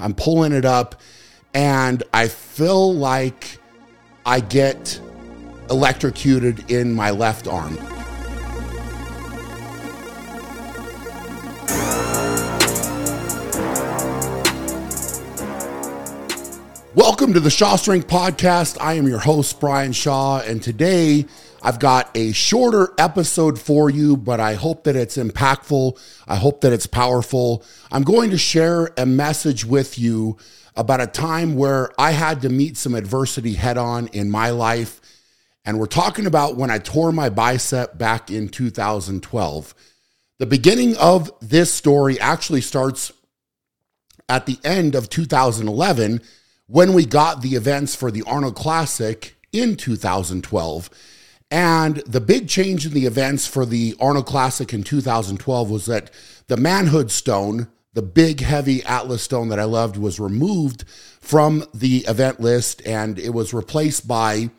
I'm pulling it up and I feel like I get electrocuted in my left arm. Welcome to the Shaw Strength Podcast. I am your host, Brian Shaw, and today I've got a shorter episode for you, but I hope that it's impactful. I hope that it's powerful. I'm going to share a message with you about a time where I had to meet some adversity head on in my life. And we're talking about when I tore my bicep back in 2012. The beginning of this story actually starts at the end of 2011 when we got the events for the Arnold Classic in 2012. And the big change in the events for the Arnold Classic in 2012 was that the manhood stone, the big heavy Atlas stone that I loved, was removed from the event list and it was replaced by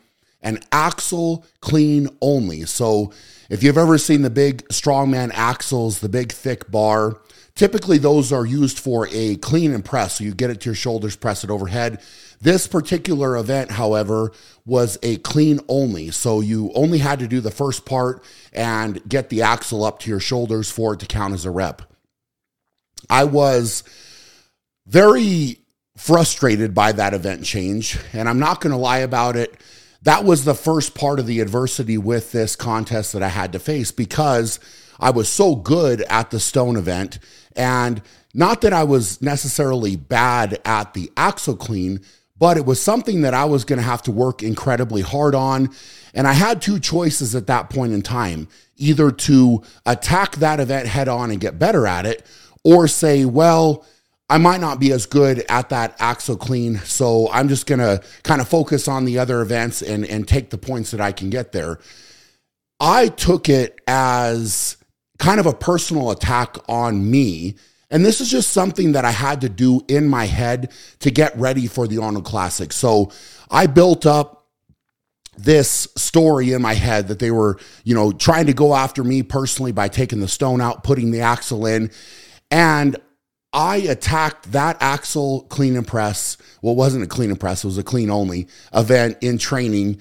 an axle clean only. So if you've ever seen the big strongman axles, the big thick bar, typically those are used for a clean and press. So you get it to your shoulders, press it overhead. This particular event, however, was a clean only. So you only had to do the first part and get the axle up to your shoulders for it to count as a rep. I was very frustrated by that event change, and I'm not going to lie about it. That was the first part of the adversity with this contest that I had to face because I was so good at the stone event. And not that I was necessarily bad at the axle clean, but it was something that I was going to have to work incredibly hard on. And I had two choices at that point in time either to attack that event head on and get better at it, or say, well, I might not be as good at that axle clean. So I'm just going to kind of focus on the other events and, and take the points that I can get there. I took it as kind of a personal attack on me and this is just something that I had to do in my head to get ready for the Arnold Classic. So I built up this story in my head that they were, you know, trying to go after me personally by taking the stone out, putting the axle in. And I attacked that axle clean and press. Well, it wasn't a clean and press, it was a clean only event in training,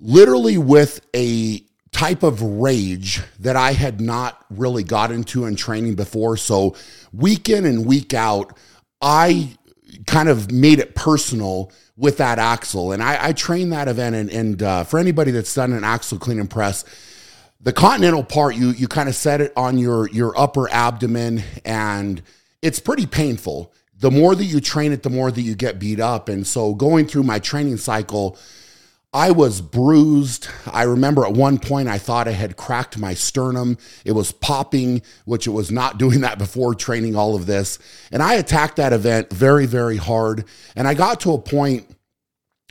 literally with a type of rage that I had not really got into in training before. So, week in and week out, I kind of made it personal with that axle. And I, I trained that event. And, and uh, for anybody that's done an axle clean and press, the continental part, you you kind of set it on your your upper abdomen, and it's pretty painful. The more that you train it, the more that you get beat up. And so, going through my training cycle I was bruised. I remember at one point I thought I had cracked my sternum. It was popping, which it was not doing that before training all of this. And I attacked that event very, very hard. And I got to a point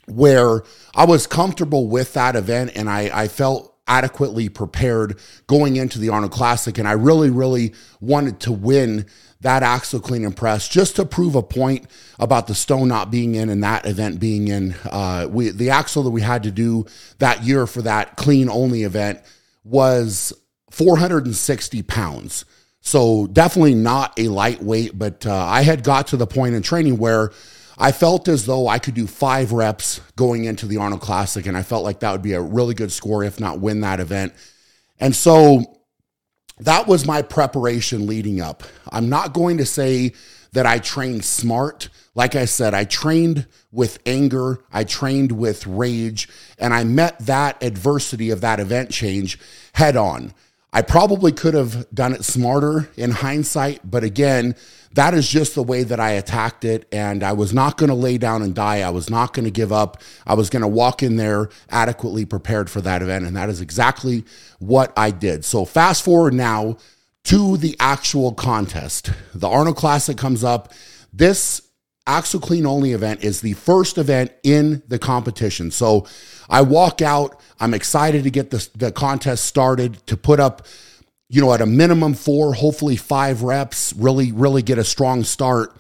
where I was comfortable with that event and I, I felt adequately prepared going into the Arnold Classic. And I really, really wanted to win that axle clean and press just to prove a point about the stone not being in and that event being in. Uh, we the axle that we had to do that year for that clean only event was 460 pounds. So definitely not a lightweight, but uh, I had got to the point in training where I felt as though I could do five reps going into the Arnold Classic, and I felt like that would be a really good score, if not win that event. And so that was my preparation leading up. I'm not going to say that I trained smart. Like I said, I trained with anger, I trained with rage, and I met that adversity of that event change head on. I probably could have done it smarter in hindsight, but again, that is just the way that I attacked it. And I was not going to lay down and die. I was not going to give up. I was going to walk in there adequately prepared for that event. And that is exactly what I did. So fast forward now to the actual contest. The Arnold Classic comes up. This Axle Clean Only event is the first event in the competition. So I walk out. I'm excited to get the, the contest started to put up, you know, at a minimum four, hopefully five reps, really, really get a strong start.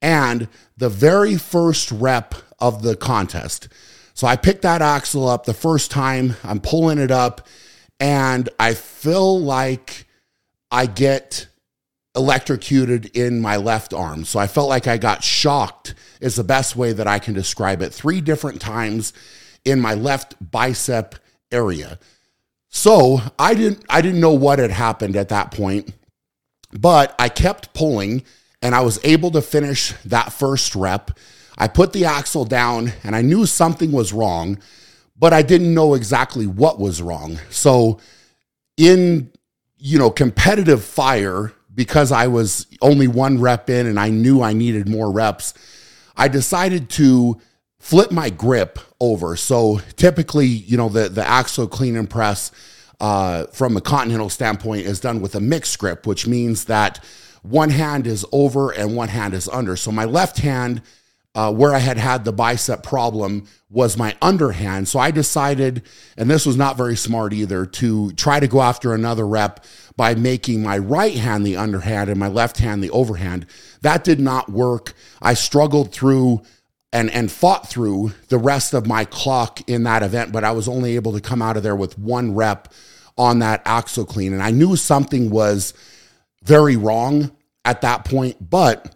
And the very first rep of the contest. So I pick that axle up the first time, I'm pulling it up, and I feel like I get electrocuted in my left arm. So I felt like I got shocked, is the best way that I can describe it. Three different times in my left bicep area. So I didn't I didn't know what had happened at that point, but I kept pulling and I was able to finish that first rep. I put the axle down and I knew something was wrong, but I didn't know exactly what was wrong. So in you know competitive fire because I was only one rep in and I knew I needed more reps, I decided to flip my grip over. So typically, you know, the, the axle clean and press uh, from a continental standpoint is done with a mixed grip, which means that one hand is over and one hand is under. So my left hand, uh, where I had had the bicep problem, was my underhand. So I decided, and this was not very smart either, to try to go after another rep by making my right hand the underhand and my left hand the overhand. That did not work. I struggled through and and fought through the rest of my clock in that event, but I was only able to come out of there with one rep on that axle clean. And I knew something was very wrong at that point, but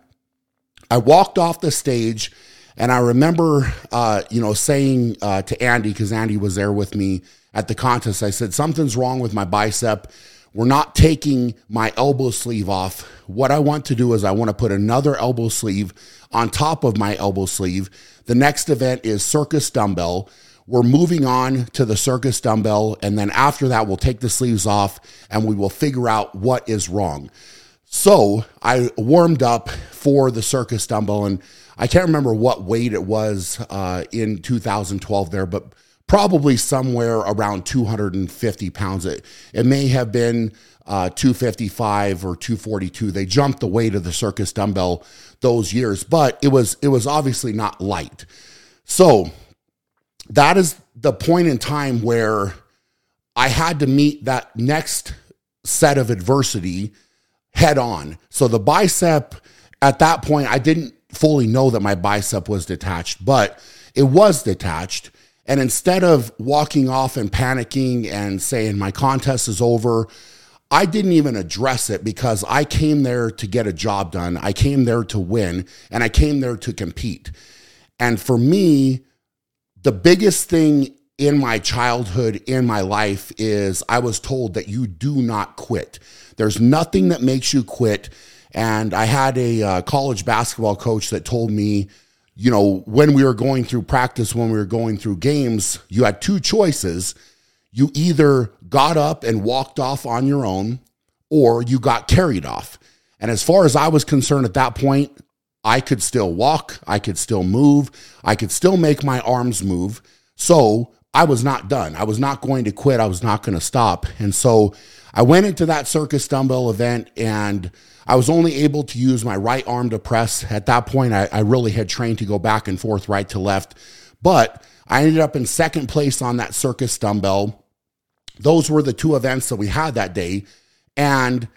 I walked off the stage and I remember, uh, you know, saying uh, to Andy, because Andy was there with me at the contest, I said, something's wrong with my bicep. We're not taking my elbow sleeve off. What I want to do is I want to put another elbow sleeve on top of my elbow sleeve. The next event is circus dumbbell. We're moving on to the circus dumbbell. And then after that, we'll take the sleeves off and we will figure out what is wrong. So I warmed up for the circus dumbbell and I can't remember what weight it was uh, in 2012 there, but probably somewhere around 250 pounds. It, it may have been uh, 255 or 242. They jumped the weight of the circus dumbbell those years, but it was it was obviously not light. So that is the point in time where I had to meet that next set of adversity head on. So the bicep at that point, I didn't fully know that my bicep was detached, but it was detached. And instead of walking off and panicking and saying, my contest is over, I didn't even address it because I came there to get a job done. I came there to win and I came there to compete. And for me, the biggest thing in my childhood, in my life, is I was told that you do not quit. There's nothing that makes you quit. And I had a uh, college basketball coach that told me, you know, when we were going through practice, when we were going through games, you had two choices. You either got up and walked off on your own, or you got carried off. And as far as I was concerned at that point, I could still walk, I could still move, I could still make my arms move. So I was not done. I was not going to quit. I was not going to stop. And so I went into that circus dumbbell event and I was only able to use my right arm to press. At that point, I, I really had trained to go back and forth, right to left. But I ended up in second place on that circus dumbbell. Those were the two events that we had that day. And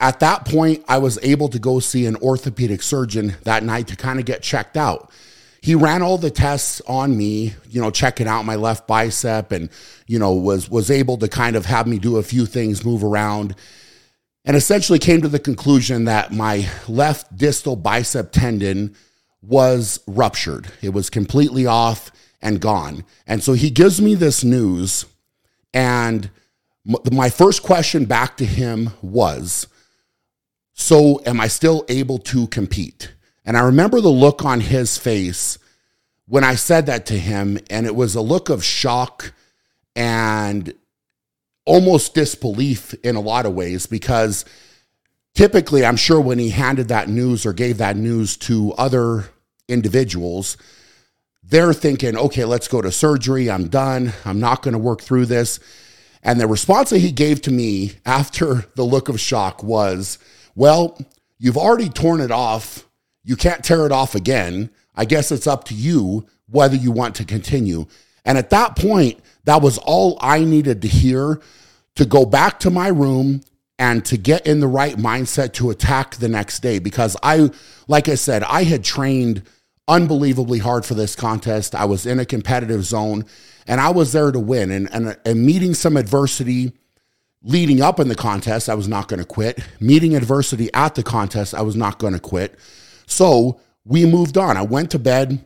at that point, I was able to go see an orthopedic surgeon that night to kind of get checked out. He ran all the tests on me, you know, checking out my left bicep and, you know, was was able to kind of have me do a few things, move around and essentially came to the conclusion that my left distal bicep tendon was ruptured. It was completely off and gone. And so he gives me this news. And my first question back to him was So, am I still able to compete? And I remember the look on his face when I said that to him. And it was a look of shock and almost disbelief in a lot of ways because typically, I'm sure when he handed that news or gave that news to other individuals, they're thinking, okay, let's go to surgery. I'm done. I'm not going to work through this. And the response that he gave to me after the look of shock was, well, you've already torn it off. You can't tear it off again. I guess it's up to you whether you want to continue. And at that point, that was all I needed to hear to go back to my room and to get in the right mindset to attack the next day. Because I, like I said, I had trained unbelievably hard for this contest. I was in a competitive zone and I was there to win. And, and, and meeting some adversity, leading up in the contest, I was not going to quit. Meeting adversity at the contest, I was not going to quit. So we moved on. I went to bed.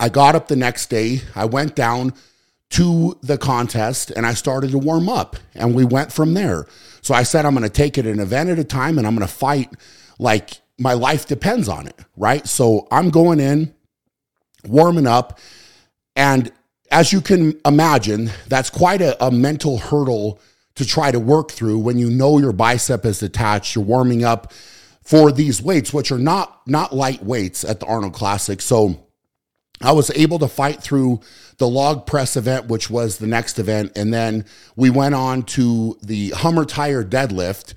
I got up the next day. I went down to the contest and I started to warm up and we went from there. So I said, I'm going to take it an event at a time and I'm going to fight like my life depends on it. Right. So I'm going in, warming up. And as you can imagine, that's quite a, a mental hurdle to try to work through when you know your bicep is detached, you're warming up for these weights, which are not not light weights at the Arnold Classic. So I was able to fight through the log press event, which was the next event. And then we went on to the Hummer tire deadlift.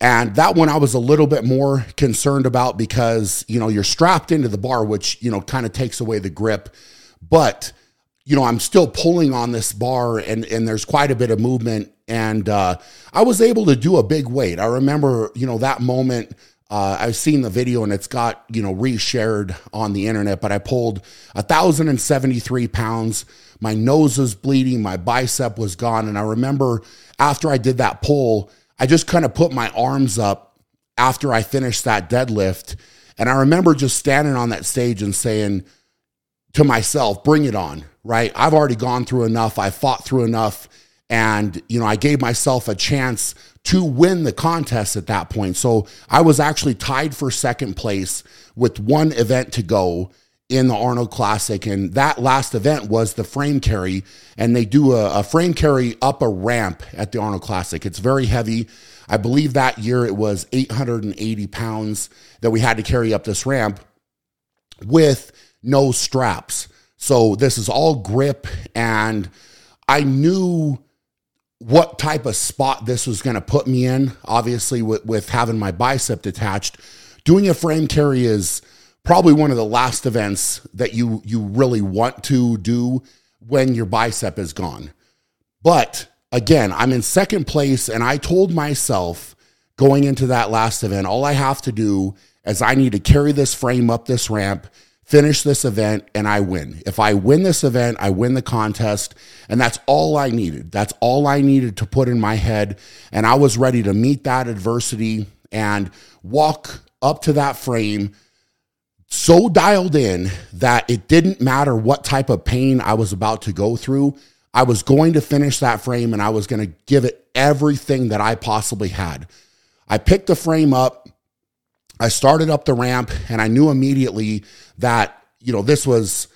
And that one I was a little bit more concerned about because, you know, you're strapped into the bar, which, you know, kind of takes away the grip. But, you know, I'm still pulling on this bar and, and there's quite a bit of movement. And uh, I was able to do a big weight. I remember, you know, that moment uh, I've seen the video and it's got, you know, reshared on the internet, but I pulled 1,073 pounds. My nose was bleeding. My bicep was gone. And I remember after I did that pull, I just kind of put my arms up after I finished that deadlift. And I remember just standing on that stage and saying to myself, bring it on, right? I've already gone through enough. I fought through enough. And, you know, I gave myself a chance to win the contest at that point. So I was actually tied for second place with one event to go in the Arnold Classic. And that last event was the frame carry. And they do a, a, frame carry up a ramp at the Arnold Classic. It's very heavy. I believe that year it was 880 pounds that we had to carry up this ramp with no straps. So this is all grip. And I knew what type of spot this was going to put me in. Obviously, with, with having my bicep detached, doing a frame carry is probably one of the last events that you you really want to do when your bicep is gone. But again, I'm in second place, and I told myself going into that last event, all I have to do is I need to carry this frame up this ramp finish this event and I win. If I win this event, I win the contest. And that's all I needed. That's all I needed to put in my head. And I was ready to meet that adversity and walk up to that frame so dialed in that it didn't matter what type of pain I was about to go through. I was going to finish that frame and I was going to give it everything that I possibly had. I picked the frame up. I started up the ramp and I knew immediately that, you know, this was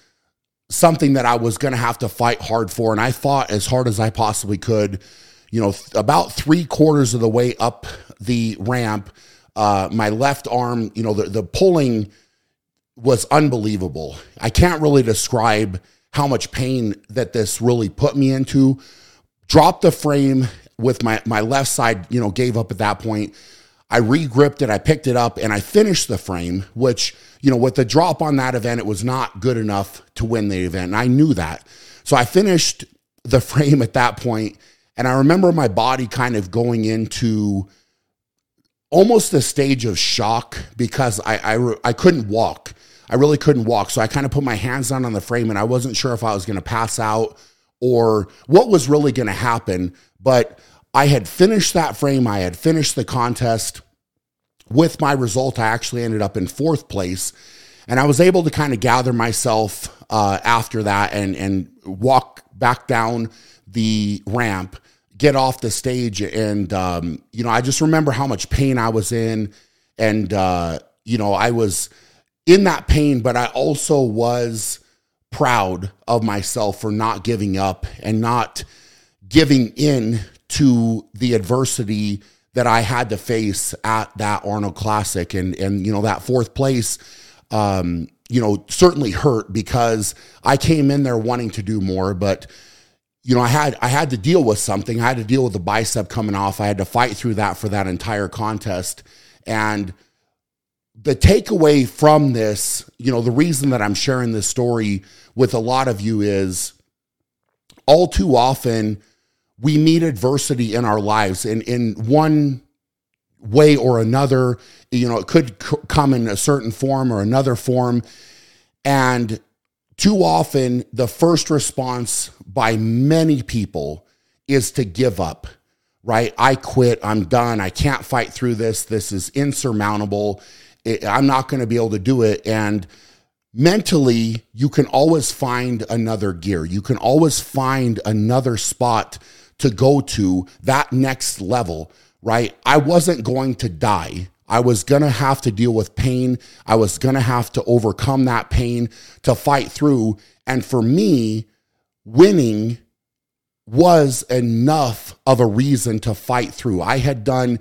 something that I was going to have to fight hard for. And I fought as hard as I possibly could. You know, th- about three quarters of the way up the ramp, uh, my left arm, you know, the, the pulling was unbelievable. I can't really describe how much pain that this really put me into. Dropped the frame with my, my left side, you know, gave up at that point. I regripped it, I picked it up, and I finished the frame, which, you know, with the drop on that event, it was not good enough to win the event. And I knew that. So I finished the frame at that point, and I remember my body kind of going into almost a stage of shock because I, I, I couldn't walk. I really couldn't walk. So I kind of put my hands down on the frame and I wasn't sure if I was going to pass out or what was really going to happen. But I had finished that frame, I had finished the contest. With my result, I actually ended up in fourth place. And I was able to kind of gather myself uh, after that and, and walk back down the ramp, get off the stage. And, um, you know, I just remember how much pain I was in. And, uh, you know, I was in that pain, but I also was proud of myself for not giving up and not giving in to the adversity that I had to face at that Arnold Classic, and and you know that fourth place, um, you know, certainly hurt because I came in there wanting to do more, but you know, I had I had to deal with something. I had to deal with the bicep coming off. I had to fight through that for that entire contest, and the takeaway from this, you know, the reason that I'm sharing this story with a lot of you is all too often we meet adversity in our lives and in one way or another you know it could come in a certain form or another form and too often the first response by many people is to give up right? I quit. I'm done. I can't fight through this. This is insurmountable. It, I'm not going to be able to do it. And mentally, you can always find another gear. You can always find another spot to go to that next level, right? I wasn't going to die. I was going to have to deal with pain. I was going to have to overcome that pain to fight through. And for me, winning was enough of a reason to fight through. I had done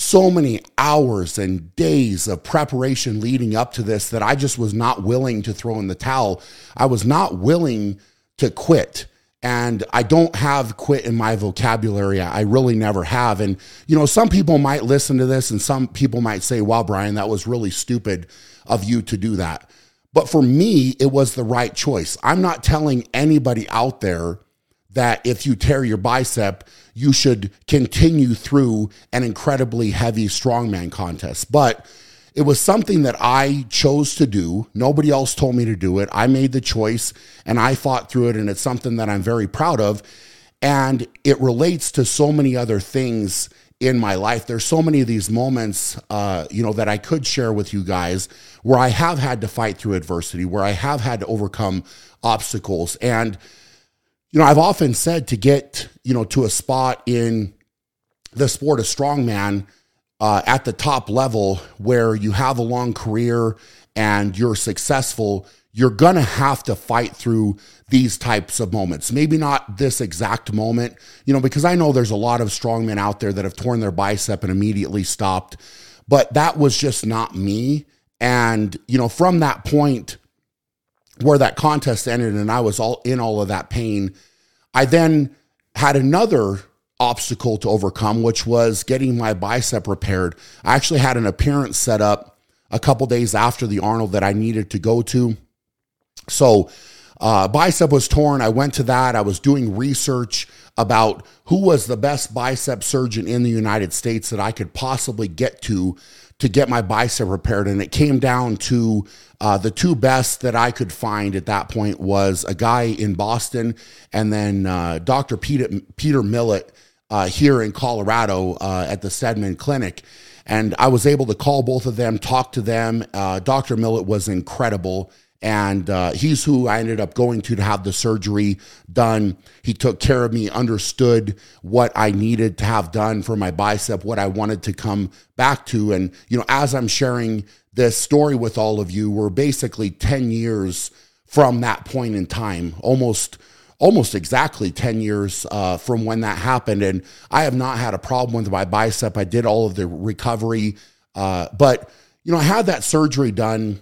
so many hours and days of preparation leading up to this that I just was not willing to throw in the towel. I was not willing to quit. And I don't have quit in my vocabulary. I really never have. And, you know, some people might listen to this and some people might say, wow, Brian, that was really stupid of you to do that. But for me, it was the right choice. I'm not telling anybody out there that if you tear your bicep, you should continue through an incredibly heavy strongman contest. But it was something that I chose to do. Nobody else told me to do it. I made the choice and I fought through it. And it's something that I'm very proud of. And it relates to so many other things in my life. There's so many of these moments, uh, you know, that I could share with you guys where I have had to fight through adversity, where I have had to overcome obstacles. And, you know, I've often said to get, you know, to a spot in the sport of strongman uh, at the top level where you have a long career and you're successful, you're going to have to fight through these types of moments. Maybe not this exact moment, you know, because I know there's a lot of strongmen out there that have torn their bicep and immediately stopped, but that was just not me. And, you know, from that point where that contest ended and I was all in all of that pain, I then had another obstacle to overcome, which was getting my bicep repaired. I actually had an appearance set up a couple days after the Arnold that I needed to go to. So, uh, bicep was torn. I went to that. I was doing research about who was the best bicep surgeon in the United States that I could possibly get to to get my bicep repaired. And it came down to uh, the two best that I could find at that point was a guy in Boston and then uh, Dr. Peter, Peter Millett uh, here in Colorado uh, at the Steadman Clinic. And I was able to call both of them, talk to them. Uh, Dr. Millett was incredible. And uh, he's who I ended up going to to have the surgery done. He took care of me, understood what I needed to have done for my bicep, what I wanted to come back to. And, you know, as I'm sharing this story with all of you, we're basically 10 years from that point in time, almost almost exactly 10 years uh, from when that happened. And I have not had a problem with my bicep. I did all of the recovery. Uh, but, you know, I had that surgery done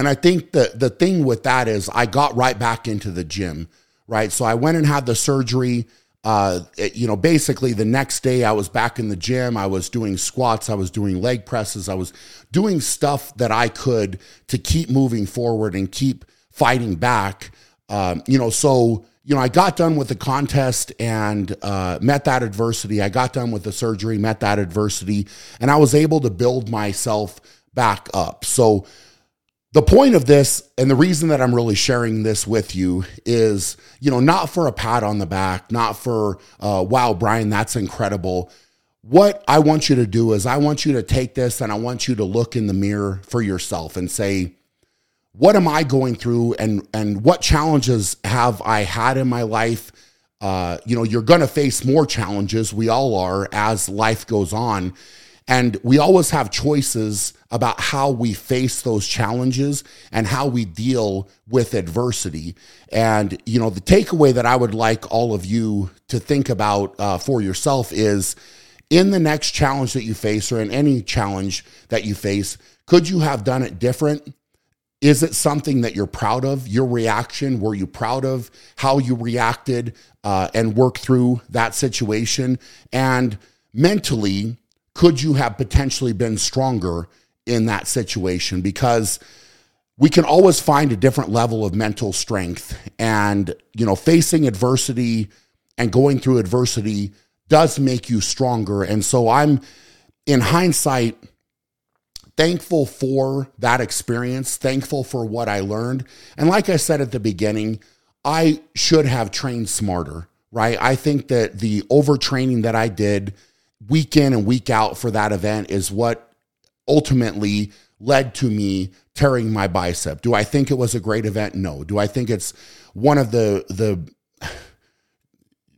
and I think the the thing with that is I got right back into the gym, right? So I went and had the surgery. Uh, it, you know, basically the next day I was back in the gym. I was doing squats. I was doing leg presses. I was doing stuff that I could to keep moving forward and keep fighting back. Um, you know, so you know, I got done with the contest and uh, met that adversity. I got done with the surgery, met that adversity, and I was able to build myself back up. So the point of this and the reason that I'm really sharing this with you is, you know, not for a pat on the back, not for, uh, wow, Brian, that's incredible. What I want you to do is I want you to take this and I want you to look in the mirror for yourself and say, what am I going through and, and what challenges have I had in my life? Uh, you know, you're going to face more challenges. We all are as life goes on. And we always have choices about how we face those challenges and how we deal with adversity. And, you know, the takeaway that I would like all of you to think about uh, for yourself is in the next challenge that you face or in any challenge that you face, could you have done it different? Is it something that you're proud of? Your reaction? Were you proud of how you reacted uh, and worked through that situation? And mentally, could you have potentially been stronger in that situation? Because we can always find a different level of mental strength. And, you know, facing adversity and going through adversity does make you stronger. And so I'm, in hindsight, thankful for that experience, thankful for what I learned. And like I said at the beginning, I should have trained smarter right? I think that the overtraining that I did week in and week out for that event is what ultimately led to me tearing my bicep. Do I think it was a great event? No. Do I think it's one of the the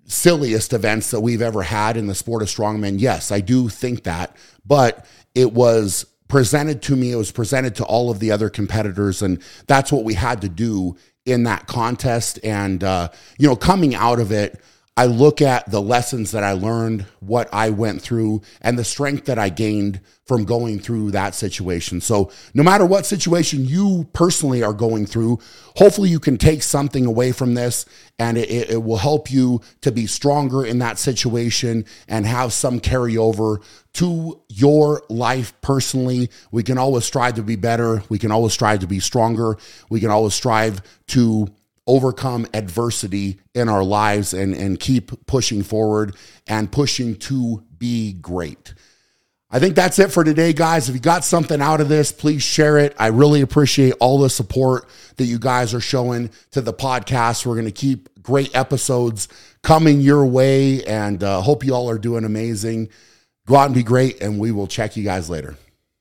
silliest events that we've ever had in the sport of strongman? Yes, I do think that, but it was presented to me, it was presented to all of the other competitors and that's what we had to do in that contest and uh, you know coming out of it I look at the lessons that I learned, what I went through, and the strength that I gained from going through that situation. So, no matter what situation you personally are going through, hopefully you can take something away from this and it, it will help you to be stronger in that situation and have some carryover to your life personally. We can always strive to be better. We can always strive to be stronger. We can always strive to overcome adversity in our lives and, and keep pushing forward and pushing to be great. I think that's it for today, guys. If you got something out of this, please share it. I really appreciate all the support that you guys are showing to the podcast. We're going to keep great episodes coming your way and uh, hope you all are doing amazing. Go out and be great, and we will check you guys later.